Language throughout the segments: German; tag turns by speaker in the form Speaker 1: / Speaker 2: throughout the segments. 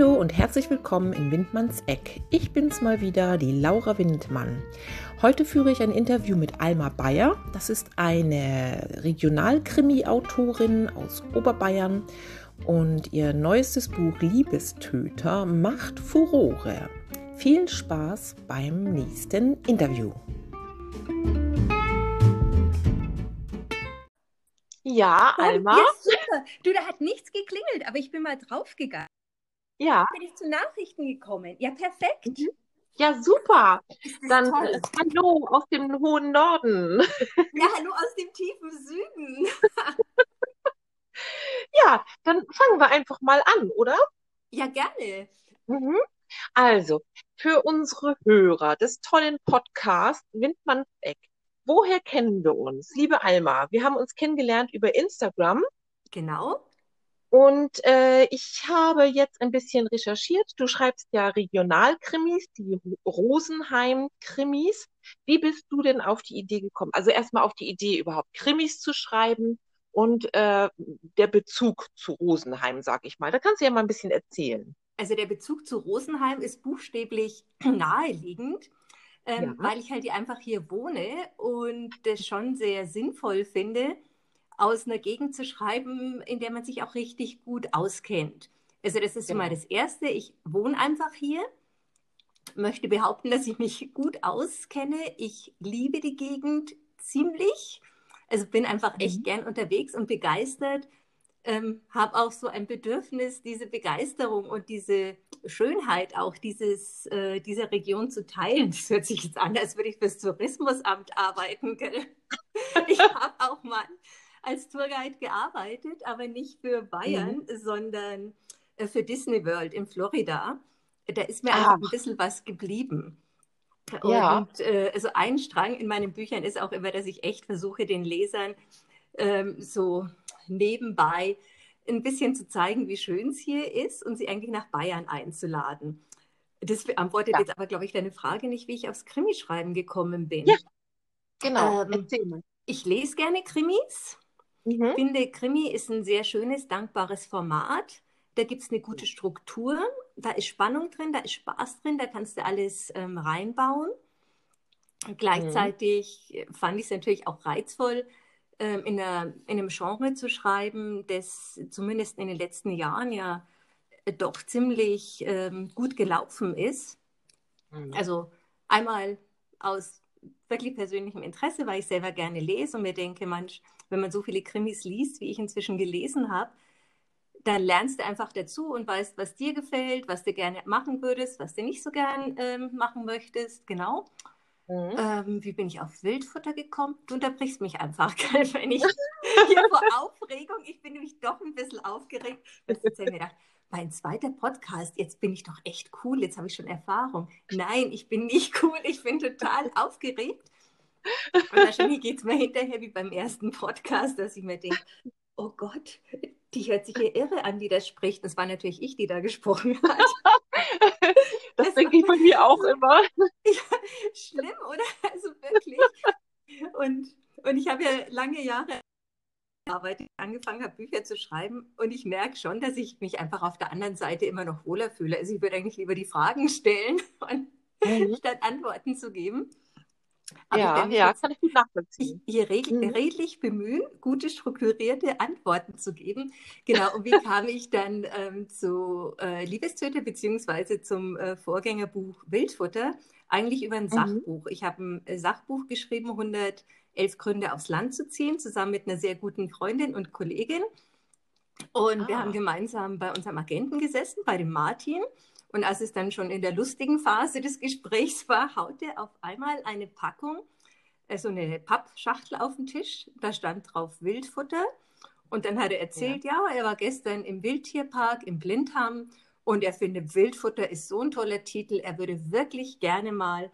Speaker 1: Hallo und herzlich willkommen in Windmanns Eck. Ich bin's mal wieder, die Laura Windmann. Heute führe ich ein Interview mit Alma Bayer. Das ist eine Regionalkrimi-Autorin aus Oberbayern und ihr neuestes Buch Liebestöter macht Furore. Viel Spaß beim nächsten Interview.
Speaker 2: Ja, Alma.
Speaker 3: Ja, super. Du, da hat nichts geklingelt, aber ich bin mal draufgegangen.
Speaker 2: Ja.
Speaker 3: Bin ich zu Nachrichten gekommen. Ja, perfekt.
Speaker 2: Mhm. Ja, super. Dann
Speaker 3: toll.
Speaker 2: hallo aus dem hohen Norden.
Speaker 3: Ja, hallo aus dem tiefen Süden.
Speaker 2: Ja, dann fangen wir einfach mal an, oder?
Speaker 3: Ja, gerne.
Speaker 2: Mhm. Also, für unsere Hörer des tollen Podcasts Windmanns Eck, woher kennen wir uns? Liebe Alma, wir haben uns kennengelernt über Instagram
Speaker 3: Genau.
Speaker 2: Und äh, ich habe jetzt ein bisschen recherchiert. Du schreibst ja Regionalkrimis, die Rosenheim-Krimis. Wie bist du denn auf die Idee gekommen? Also erstmal auf die Idee, überhaupt Krimis zu schreiben und äh, der Bezug zu Rosenheim, sag ich mal. Da kannst du ja mal ein bisschen erzählen.
Speaker 3: Also der Bezug zu Rosenheim ist buchstäblich naheliegend, ähm,
Speaker 2: Ja.
Speaker 3: weil ich halt hier einfach hier wohne und das schon sehr sinnvoll finde, aus einer Gegend zu schreiben, in der man sich auch richtig gut auskennt. Also das ist schon mal
Speaker 2: Genau.
Speaker 3: das Erste. Ich wohne einfach hier, möchte behaupten, dass ich mich gut auskenne. Ich liebe die Gegend ziemlich. Also bin einfach echt
Speaker 2: Mhm.
Speaker 3: gern unterwegs und begeistert. Ähm, habe auch so ein Bedürfnis, diese Begeisterung und diese Schönheit auch dieses, äh, dieser Region zu teilen. Das hört sich jetzt an, als würde ich fürs Tourismusamt arbeiten. Gell? Ich habe auch mal als Tourguide gearbeitet, aber nicht für Bayern, sondern äh, für Disney World in Florida. Da ist mir einfach ein bisschen was geblieben.
Speaker 2: Ja.
Speaker 3: Und äh, also ein Strang in meinen Büchern ist auch immer, dass ich echt versuche, den Lesern ähm, so nebenbei ein bisschen zu zeigen, wie schön es hier ist und sie eigentlich nach Bayern einzuladen. Das beantwortet
Speaker 2: Ja.
Speaker 3: jetzt aber, glaube ich, deine Frage nicht, wie ich aufs Krimischreiben gekommen bin.
Speaker 2: Ja. Genau,
Speaker 3: Ähm. Ich lese gerne Krimis.
Speaker 2: Mhm.
Speaker 3: Ich finde, Krimi ist ein sehr schönes, dankbares Format. Da gibt es eine gute Struktur, da ist Spannung drin, da ist Spaß drin, da kannst du alles ähm, reinbauen. Gleichzeitig äh, fand ich es natürlich auch reizvoll, ähm, in, einer, in einem Genre zu schreiben, das zumindest in den letzten Jahren ja äh, doch ziemlich ähm, gut gelaufen ist.
Speaker 2: Mhm.
Speaker 3: Also einmal aus wirklich persönlichem Interesse, weil ich selber gerne lese und mir denke, manch, wenn man so viele Krimis liest, wie ich inzwischen gelesen habe, dann lernst du einfach dazu und weißt, was dir gefällt, was du gerne machen würdest, was du nicht so gern ähm, machen möchtest. Genau.
Speaker 2: Mhm.
Speaker 3: Ähm, wie bin ich auf Wildfutter gekommen? Du unterbrichst mich einfach, wenn ich hier vor Aufregung, ich bin nämlich doch ein bisschen aufgeregt. Habe ich mir gedacht, mein zweiter Podcast, jetzt bin ich doch echt cool, jetzt habe ich schon Erfahrung. Nein, ich bin nicht cool, ich bin total aufgeregt. Und wahrscheinlich geht es mir hinterher wie beim ersten Podcast, dass ich mir denke, oh Gott, die hört sich hier irre an, die da spricht. Das war natürlich ich, die da gesprochen hat.
Speaker 2: Das
Speaker 3: das
Speaker 2: denke ich von mir auch immer.
Speaker 3: Schlimm, oder? Also wirklich. Und, und ich habe ja lange Jahre gearbeitet, angefangen habe, Bücher zu schreiben. Und ich merke schon, dass ich mich einfach auf der anderen Seite immer noch wohler fühle. Also ich würde eigentlich lieber die Fragen stellen, und,
Speaker 2: Mhm.
Speaker 3: statt Antworten zu geben. Aber ich
Speaker 2: Ja,
Speaker 3: mich
Speaker 2: ja,
Speaker 3: jetzt
Speaker 2: kann ich gut nachvollziehen.
Speaker 3: hier regel,
Speaker 2: Mhm.
Speaker 3: redlich bemühen, gute strukturierte Antworten zu geben. Genau, und wie kam ich dann ähm, zu äh, Liebestöter beziehungsweise zum äh, Vorgängerbuch Wildfutter? Eigentlich über ein
Speaker 2: Mhm.
Speaker 3: Sachbuch. Ich habe ein äh, Sachbuch geschrieben, 111 Gründe aufs Land zu ziehen, zusammen mit einer sehr guten Freundin und Kollegin. Und wir
Speaker 2: Ah.
Speaker 3: haben gemeinsam bei unserem Agenten gesessen, bei dem Martin. Und als es dann schon in der lustigen Phase des Gesprächs war, haute auf einmal eine Packung, also eine Pappschachtel auf den Tisch. Da stand drauf Wildfutter. Und dann hat er erzählt, ja, er war gestern im Wildtierpark in Blindham und er findet Wildfutter ist so ein toller Titel. Er würde wirklich gerne mal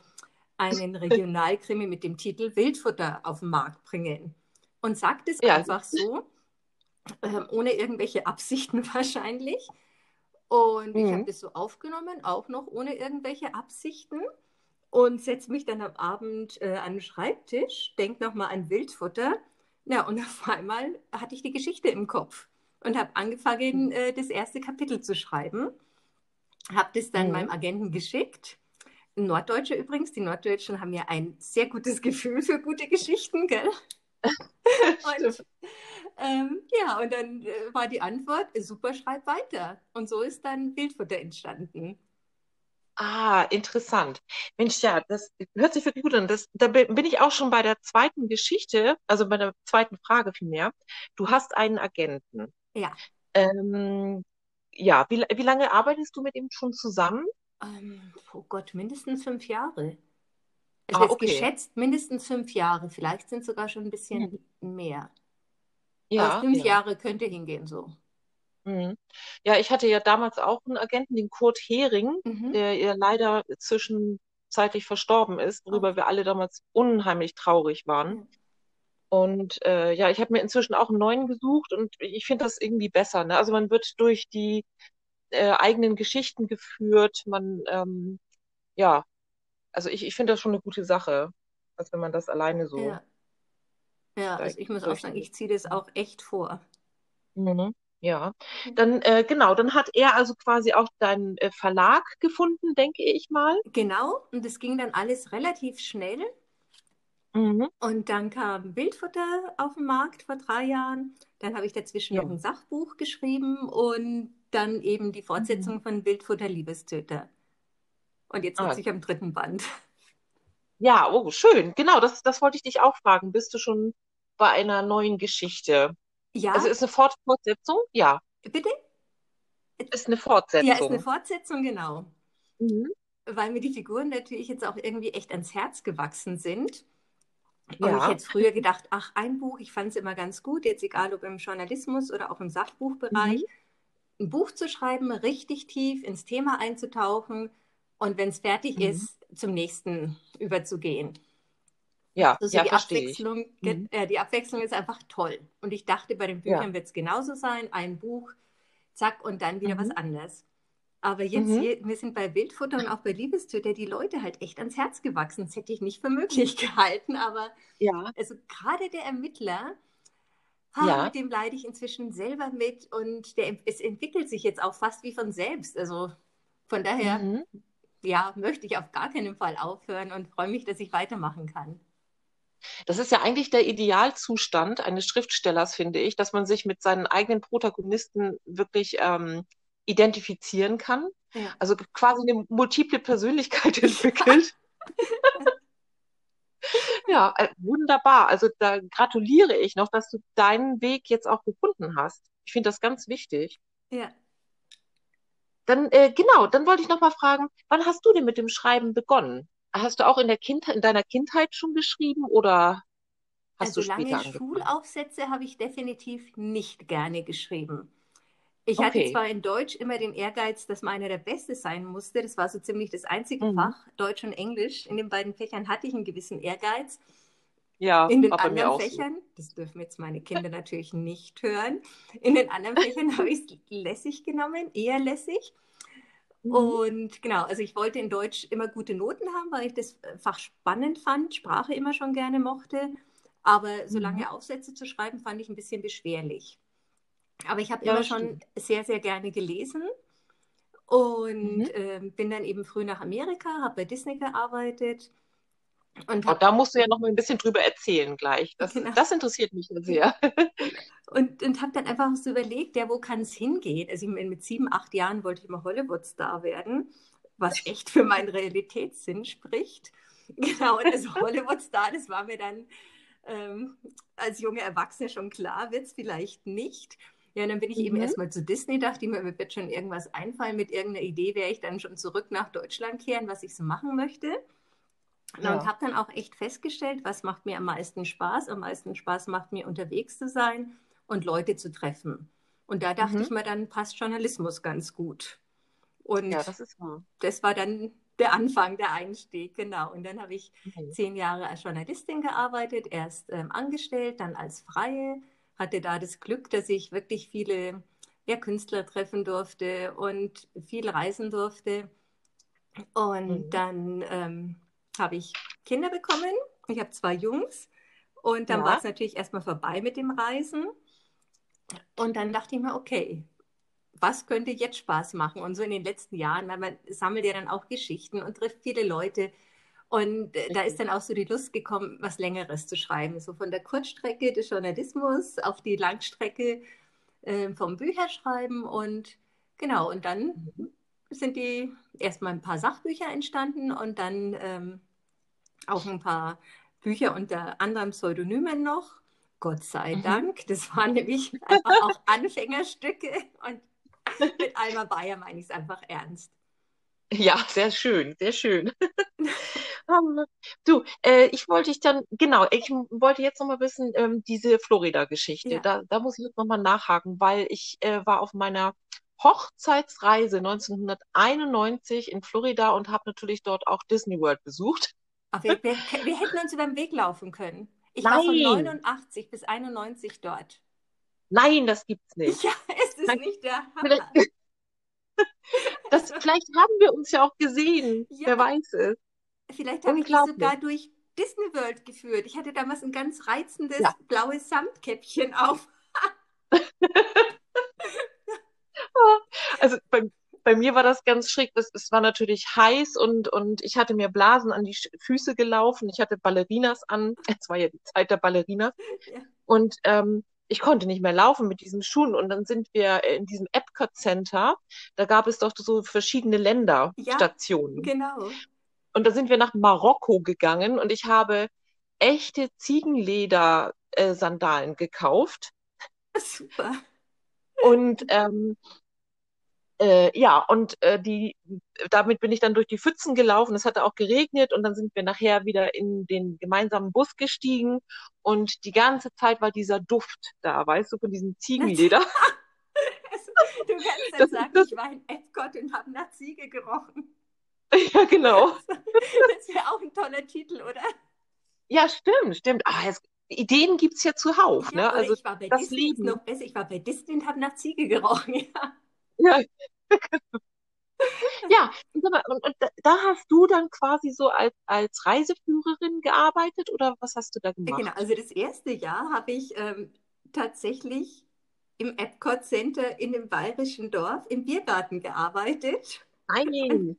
Speaker 3: einen Regionalkrimi mit dem Titel Wildfutter auf den Markt bringen. Und sagt es
Speaker 2: Ja.
Speaker 3: einfach so, ähm, ohne irgendwelche Absichten wahrscheinlich. Und ich
Speaker 2: Mhm.
Speaker 3: habe das so aufgenommen, auch noch ohne irgendwelche Absichten. Und setze mich dann am Abend äh, an den Schreibtisch, denke nochmal an Wildfutter. Ja, und auf einmal hatte ich die Geschichte im Kopf und habe angefangen, äh, das erste Kapitel zu schreiben. habe das dann
Speaker 2: Mhm.
Speaker 3: meinem Agenten geschickt. Ein Norddeutscher übrigens. Die Norddeutschen haben ja ein sehr gutes Gefühl für gute Geschichten, gell? Und, ähm, ja, und dann äh, war die Antwort, super, schreib weiter. Und so ist dann Bildfutter entstanden.
Speaker 2: Ah, interessant. Mensch, ja, das hört sich wirklich gut an. Das, da bi- bin ich auch schon bei der zweiten Geschichte, also bei der zweiten Frage vielmehr. Du hast einen Agenten.
Speaker 3: Ja.
Speaker 2: Ähm, ja, wie, wie lange arbeitest du mit ihm schon zusammen?
Speaker 3: Ähm, oh Gott, mindestens fünf Jahre.
Speaker 2: Ah,
Speaker 3: Also jetzt
Speaker 2: okay.
Speaker 3: geschätzt mindestens fünf Jahre. Vielleicht sind es sogar schon ein bisschen mehr. Aber
Speaker 2: Ja,
Speaker 3: fünf
Speaker 2: ja.
Speaker 3: Jahre könnte hingehen so.
Speaker 2: Mhm. Ja, ich hatte ja damals auch einen Agenten, den Kurt Hering,
Speaker 3: Mhm.
Speaker 2: der ja leider zwischenzeitlich verstorben ist, worüber wir alle damals unheimlich traurig waren. Und äh, ja, ich habe mir inzwischen auch einen neuen gesucht und ich finde das irgendwie besser. Ne? Also man wird durch die äh, eigenen Geschichten geführt. Man, ähm, ja, also ich, ich finde das schon eine gute Sache, als wenn man das alleine so.
Speaker 3: Ja. Ja, also ich muss auch sagen, ich ziehe das auch echt vor.
Speaker 2: Mhm. Ja,
Speaker 3: Mhm.
Speaker 2: dann äh, genau, dann hat er also quasi auch deinen äh, Verlag gefunden, denke ich mal.
Speaker 3: Genau, und das ging dann alles relativ schnell.
Speaker 2: Mhm.
Speaker 3: Und dann kam Bildfutter auf den Markt vor drei Jahren. Dann habe ich dazwischen
Speaker 2: Ja.
Speaker 3: noch ein Sachbuch geschrieben und dann eben die Fortsetzung von Bildfutter Liebestöter. Und jetzt
Speaker 2: Ah.
Speaker 3: sitze ich am dritten Band.
Speaker 2: Ja, oh, schön. Genau, das, das wollte ich dich auch fragen. Bist du schon bei einer neuen Geschichte?
Speaker 3: Ja,
Speaker 2: Also ist eine Fort Fortsetzung? Ja,
Speaker 3: bitte?
Speaker 2: ist eine
Speaker 3: Ja, ist
Speaker 2: Fortsetzung.
Speaker 3: eine Fortsetzung, genau.
Speaker 2: Mhm.
Speaker 3: Weil mir die Figuren natürlich jetzt auch irgendwie echt ans Herz gewachsen sind. Und
Speaker 2: Ja.
Speaker 3: ich hätte früher gedacht, ach, ein Buch, ich fand es immer ganz gut, jetzt egal ob im Journalismus oder auch im Sachbuchbereich,
Speaker 2: Mhm.
Speaker 3: Ein Buch zu schreiben, richtig tief ins Thema einzutauchen und wenn es fertig
Speaker 2: Mhm.
Speaker 3: ist, zum nächsten überzugehen.
Speaker 2: Ja,
Speaker 3: Also
Speaker 2: ja,
Speaker 3: die. Abwechslung,
Speaker 2: Mhm.
Speaker 3: äh, die Abwechslung ist einfach toll. Und ich dachte, bei den
Speaker 2: Ja.
Speaker 3: Büchern wird es genauso sein, ein Buch, zack, und dann wieder
Speaker 2: Mhm.
Speaker 3: was anderes. Aber jetzt
Speaker 2: Mhm.
Speaker 3: hier, wir sind bei Bildfutter und auch bei Liebestöter, die Leute halt echt ans Herz gewachsen. Das hätte ich nicht für möglich gehalten, aber
Speaker 2: Ja,
Speaker 3: also gerade der Ermittler, ah,
Speaker 2: Ja.
Speaker 3: mit dem leide ich inzwischen selber mit und der, es entwickelt sich jetzt auch fast wie von selbst. Also von daher,
Speaker 2: Mhm.
Speaker 3: ja, möchte ich auf gar keinen Fall aufhören und freue mich, dass ich weitermachen kann.
Speaker 2: Das ist ja eigentlich der Idealzustand eines Schriftstellers, finde ich, dass man sich mit seinen eigenen Protagonisten wirklich ähm, identifizieren kann.
Speaker 3: Ja.
Speaker 2: Also quasi eine multiple Persönlichkeit entwickelt. Ja, äh, wunderbar. Also da gratuliere ich noch, dass du deinen Weg jetzt auch gefunden hast. Ich finde das ganz wichtig.
Speaker 3: Ja.
Speaker 2: Dann, äh, genau, dann wollte ich noch mal fragen, wann hast du denn mit dem Schreiben begonnen? Hast du auch in der Kindheit, in deiner Kindheit schon geschrieben oder hast
Speaker 3: Also
Speaker 2: du später
Speaker 3: lange
Speaker 2: angefangen?
Speaker 3: Schulaufsätze habe ich definitiv nicht gerne geschrieben. Ich hatte
Speaker 2: Okay.
Speaker 3: zwar in Deutsch immer den Ehrgeiz, dass meiner der Beste sein musste. Das war so ziemlich das einzige
Speaker 2: Mhm.
Speaker 3: Fach, Deutsch und Englisch. In den beiden Fächern hatte ich einen gewissen Ehrgeiz.
Speaker 2: Ja,
Speaker 3: In den anderen
Speaker 2: auch so.
Speaker 3: Fächern, das dürfen jetzt meine Kinder natürlich nicht hören, in den anderen Fächern habe ich es lässig genommen, eher lässig.
Speaker 2: Mhm.
Speaker 3: Und genau, also ich wollte in Deutsch immer gute Noten haben, weil ich das Fach spannend fand, Sprache immer schon gerne mochte. Aber so
Speaker 2: Mhm.
Speaker 3: lange Aufsätze zu schreiben, fand ich ein bisschen beschwerlich. Aber ich habe
Speaker 2: Ja,
Speaker 3: immer schon
Speaker 2: stimmt.
Speaker 3: sehr, sehr gerne gelesen und
Speaker 2: Mhm.
Speaker 3: ähm, bin dann eben früh nach Amerika, habe bei Disney gearbeitet und
Speaker 2: Oh, da musst du ja noch mal ein bisschen drüber erzählen gleich. Das,
Speaker 3: Genau.
Speaker 2: das interessiert mich sehr.
Speaker 3: Und, und habe dann einfach so überlegt, ja, wo kann es hingehen? Also ich mit sieben, acht Jahren wollte ich mal Hollywood-Star werden, was echt für meinen Realitätssinn spricht. Genau, und also Hollywood-Star, das war mir dann ähm, als junge Erwachsene schon klar, wird es vielleicht nicht. Ja, und dann bin ich eben
Speaker 2: Mhm.
Speaker 3: erstmal zu Disney, dachte ich mir, mir wird schon irgendwas einfallen. Mit irgendeiner Idee wäre ich dann schon zurück nach Deutschland kehren, was ich so machen möchte.
Speaker 2: Ja.
Speaker 3: Und habe dann auch echt festgestellt, was macht mir am meisten Spaß. Am meisten Spaß macht mir unterwegs zu sein und Leute zu treffen. Und da dachte
Speaker 2: Mhm.
Speaker 3: ich mir, dann passt Journalismus ganz gut. Und
Speaker 2: Ja, das
Speaker 3: das war dann der Anfang, der Einstieg, genau. Und dann habe ich
Speaker 2: Mhm.
Speaker 3: zehn Jahre als Journalistin gearbeitet, erst ähm, angestellt, dann als Freie. Hatte da das Glück, dass ich wirklich viele ja, Künstler treffen durfte und viel reisen durfte. Und
Speaker 2: Mhm.
Speaker 3: dann ähm, habe ich Kinder bekommen. Ich habe zwei Jungs. Und dann
Speaker 2: Ja.
Speaker 3: war es natürlich erstmal vorbei mit dem Reisen. Und dann dachte ich mir, okay, was könnte jetzt Spaß machen? Und so in den letzten Jahren, weil man sammelt ja dann auch Geschichten und trifft viele Leute. Und äh, da ist dann auch so die Lust gekommen, was Längeres zu schreiben. So von der Kurzstrecke des Journalismus auf die Langstrecke äh, vom Bücherschreiben. Und genau, und dann mhm. sind die erstmal ein paar Sachbücher entstanden und dann ähm, auch ein paar Bücher unter anderem Pseudonymen noch. Gott sei mhm. Dank. Das waren nämlich einfach auch Anfängerstücke und mit Alma Bayer meine ich es einfach ernst.
Speaker 2: Ja, sehr schön, sehr schön. Du, äh, ich wollte dich dann, genau, ich wollte jetzt nochmal wissen, ähm, diese Florida-Geschichte, ja. da, da muss ich jetzt nochmal nachhaken, weil ich äh, war auf meiner Hochzeitsreise 1991 in Florida und habe natürlich dort auch Disney World besucht.
Speaker 3: Ach, wir, wir, wir, hätten uns über den Weg laufen können. Ich Nein. war von 89 bis 91 dort.
Speaker 2: Nein, das gibt's nicht.
Speaker 3: Ja, ist es Nein. nicht der Hammer?
Speaker 2: Das, vielleicht haben wir uns ja auch gesehen. Ja. Wer weiß es.
Speaker 3: Vielleicht habe ich dich sogar durch Disney World geführt. Ich hatte damals ein ganz reizendes ja. blaues Samtkäppchen auf.
Speaker 2: also bei, bei, mir war das ganz schräg. Es, es war natürlich heiß und, und ich hatte mir Blasen an die Füße gelaufen. Ich hatte Ballerinas an. Es war ja die Zeit der Ballerinas. Ja. Und ähm, ich konnte nicht mehr laufen mit diesen Schuhen und dann sind wir in diesem Epcot Center, da gab es doch so verschiedene Länderstationen.
Speaker 3: Ja, genau.
Speaker 2: Und da sind wir nach Marokko gegangen und ich habe echte Ziegenleder-Sandalen äh, gekauft.
Speaker 3: Super.
Speaker 2: Und ähm, äh, ja, und äh, die, damit bin ich dann durch die Pfützen gelaufen. Es hatte auch geregnet und dann sind wir nachher wieder in den gemeinsamen Bus gestiegen und die ganze Zeit war dieser Duft da, weißt du, von diesem Ziegenleder.
Speaker 3: du kannst ja sagen, ich war in Epcot und habe nach Ziege gerochen.
Speaker 2: Ja, genau.
Speaker 3: Das wäre auch ein toller Titel, oder?
Speaker 2: Ja, stimmt, stimmt. Ah, es, Ideen gibt es ja zuhauf. Ja, ne?
Speaker 3: also ich war bei das Disney Leben. noch besser. Ich war bei Disney und habe nach Ziege gerochen. Ja.
Speaker 2: Ja, ja, und, und, da hast du dann quasi so als, als Reiseführerin gearbeitet oder was hast du da gemacht?
Speaker 3: Genau, also das erste Jahr habe ich ähm, tatsächlich im Epcot Center in dem bayerischen Dorf im Biergarten gearbeitet.
Speaker 2: Nein.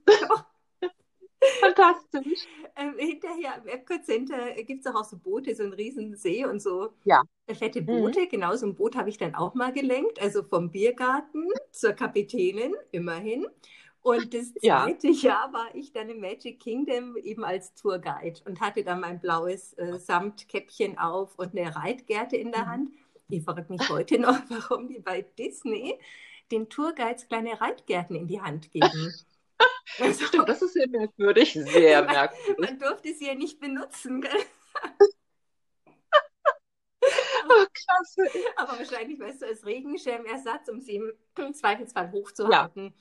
Speaker 2: Fantastisch.
Speaker 3: Ähm, hinterher im Epcot Center gibt es auch, auch so Boote, so einen riesen See und so
Speaker 2: ja.
Speaker 3: fette Boote. Mhm. Genau, so ein Boot habe ich dann auch mal gelenkt. Also vom Biergarten zur Kapitänin, immerhin. Und das zweite ja. Jahr war ich dann im Magic Kingdom eben als Tourguide und hatte dann mein blaues äh, Samtkäppchen auf und eine Reitgerte in der mhm. Hand. Ich frage mich heute noch, warum die bei Disney den Tourguides kleine Reitgärten in die Hand geben.
Speaker 2: Also, Stimmt, das ist sehr merkwürdig, sehr
Speaker 3: man,
Speaker 2: merkwürdig.
Speaker 3: Man durfte sie ja nicht benutzen.
Speaker 2: oh, klasse.
Speaker 3: Aber wahrscheinlich, weißt du, als Regenschirmersatz, um sie im Zweifelsfall hochzuhalten.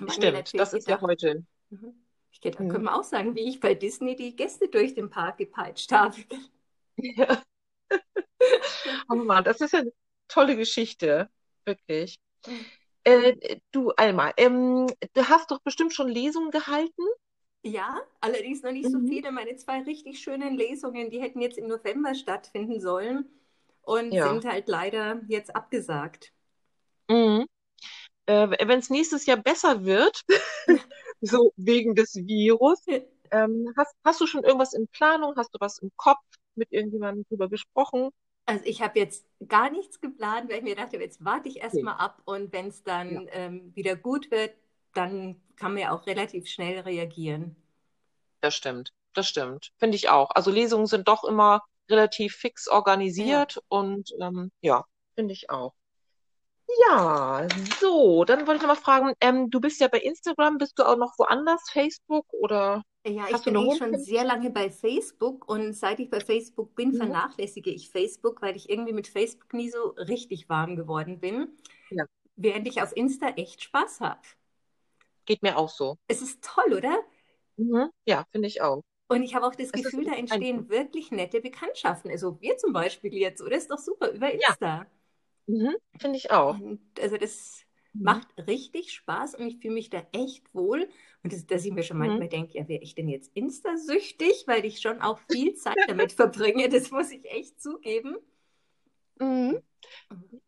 Speaker 2: Ja. Stimmt, das ist gedacht, ja heute.
Speaker 3: Mhm. Ich da mhm. können wir auch sagen, wie ich bei Disney die Gäste durch den Park gepeitscht habe.
Speaker 2: Ja. oh Mann, das ist ja eine tolle Geschichte. Wirklich. Mhm. Äh, du, Alma, ähm, du hast doch bestimmt schon Lesungen gehalten?
Speaker 3: Ja, allerdings noch nicht mhm. so viele. Meine zwei richtig schönen Lesungen, die hätten jetzt im November stattfinden sollen und ja. sind halt leider jetzt abgesagt.
Speaker 2: Mhm. Äh, Wenn es nächstes Jahr besser wird, so wegen des Virus, ähm, hast, hast du schon irgendwas in Planung? Hast du was im Kopf mit irgendjemandem drüber gesprochen?
Speaker 3: Also ich habe jetzt gar nichts geplant, weil ich mir dachte, jetzt warte ich erstmal okay. ab und wenn es dann ja. ähm, wieder gut wird, dann kann man ja auch relativ schnell reagieren.
Speaker 2: Das stimmt, das stimmt. Finde ich auch. Also Lesungen sind doch immer relativ fix organisiert ja. und ähm, ja, finde ich auch. Ja, so, dann wollte ich noch mal fragen, ähm, du bist ja bei Instagram, bist du auch noch woanders, Facebook oder?
Speaker 3: Ja, ich bin eh schon sehr lange bei Facebook und seit ich bei Facebook bin, mhm. vernachlässige ich Facebook, weil ich irgendwie mit Facebook nie so richtig warm geworden bin. Ja. Während ich auf Insta echt Spaß habe.
Speaker 2: Geht mir auch so.
Speaker 3: Es ist toll, oder?
Speaker 2: Mhm. Ja, finde ich auch.
Speaker 3: Und ich habe auch das es Gefühl, da entstehen wirklich nette Bekanntschaften. Also wir zum Beispiel jetzt, oder? Ist doch super über Insta.
Speaker 2: Ja. Mhm. Finde ich auch.
Speaker 3: Und also das. Macht richtig Spaß und ich fühle mich da echt wohl. Und das, dass ich mir schon manchmal mhm. denke, ja, wäre ich denn jetzt Insta-süchtig, weil ich schon auch viel Zeit damit verbringe, das muss ich echt zugeben.
Speaker 2: Mhm.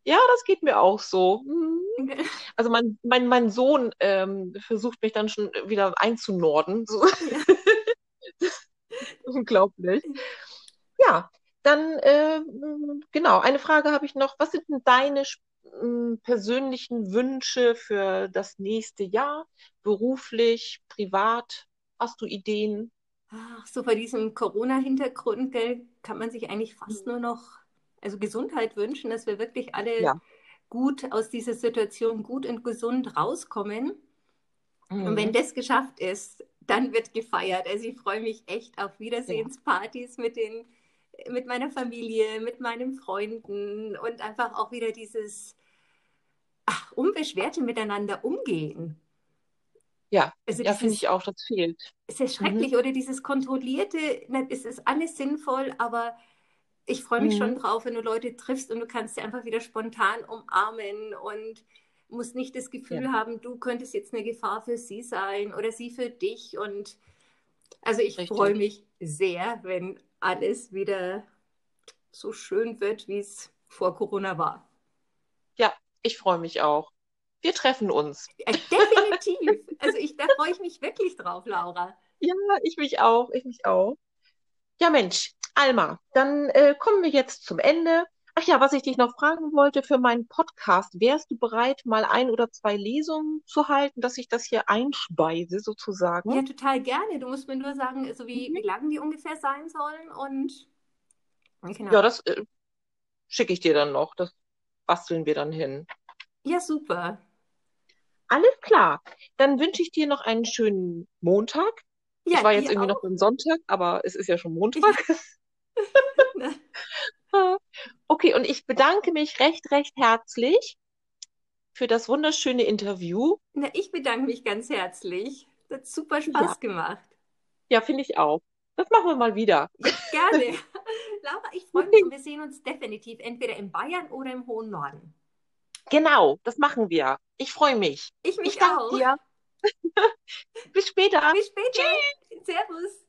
Speaker 2: Ja, das geht mir auch so. Mhm. Also mein, mein, mein Sohn ähm, versucht mich dann schon wieder einzunorden. So.
Speaker 3: Ja.
Speaker 2: Unglaublich. Ja, dann äh, genau, eine Frage habe ich noch. Was sind denn deine persönlichen Wünsche für das nächste Jahr? Beruflich, privat? Hast du Ideen?
Speaker 3: Ach, so vor diesem Corona-Hintergrund, kann man sich eigentlich fast nur noch, also Gesundheit wünschen, dass wir wirklich alle
Speaker 2: Ja.
Speaker 3: gut aus dieser Situation gut und gesund rauskommen. Und wenn
Speaker 2: Mhm.
Speaker 3: das geschafft ist, dann wird gefeiert. Also ich freue mich echt auf
Speaker 2: Ja.
Speaker 3: Wiedersehenspartys mit den, mit meiner Familie, mit meinen Freunden und einfach auch wieder dieses unbeschwerte Miteinander umgehen.
Speaker 2: Ja,
Speaker 3: Also
Speaker 2: ja, finde ich auch, das fehlt.
Speaker 3: es ist
Speaker 2: Mhm.
Speaker 3: schrecklich oder dieses kontrollierte, ne, es ist alles sinnvoll, aber ich freue mich schon
Speaker 2: Mhm.
Speaker 3: drauf, wenn du Leute triffst und du kannst sie einfach wieder spontan umarmen und musst nicht das
Speaker 2: Ja.
Speaker 3: Gefühl haben, du könntest jetzt eine Gefahr für sie sein oder sie für dich. Und also ich freue mich sehr, wenn alles wieder so schön wird, wie es vor Corona war.
Speaker 2: Ja, ich freue mich auch. Wir treffen uns.
Speaker 3: Definitiv. Also ich, da freue ich mich wirklich drauf, Laura.
Speaker 2: Ja, ich mich auch, ich mich auch. Ja, Mensch, Alma, dann äh, kommen wir jetzt zum Ende. Ach ja, was ich dich noch fragen wollte für meinen Podcast, wärst du bereit, mal ein oder zwei Lesungen zu halten, dass ich das hier einspeise,
Speaker 3: Ja,
Speaker 2: sozusagen?
Speaker 3: total gerne. Du musst mir nur sagen, also wie,
Speaker 2: Mhm.
Speaker 3: wie lang die ungefähr sein sollen und genau.
Speaker 2: Ja, das äh, schicke ich dir dann noch. Das basteln wir dann hin.
Speaker 3: Ja, super.
Speaker 2: Alles klar. Dann wünsche ich dir noch einen schönen Montag. Ich
Speaker 3: Ja,
Speaker 2: war jetzt irgendwie noch
Speaker 3: auch.
Speaker 2: am Sonntag, aber es ist ja schon
Speaker 3: Ich,
Speaker 2: Montag. Okay, und ich bedanke mich recht, recht herzlich für das wunderschöne Interview.
Speaker 3: na, ich bedanke mich ganz herzlich. Das hat super
Speaker 2: Ja,
Speaker 3: Spaß gemacht.
Speaker 2: ja, finde ich auch. Das machen wir mal wieder.
Speaker 3: Ja, gerne. Laura, ich freue mich und wir sehen uns definitiv entweder in Bayern oder im hohen Norden.
Speaker 2: Genau, das machen wir. Ich freue mich.
Speaker 3: Ich
Speaker 2: Ich
Speaker 3: mich
Speaker 2: danke
Speaker 3: auch.
Speaker 2: dir. Bis später.
Speaker 3: Bis später.
Speaker 2: Tschüss.
Speaker 3: Servus.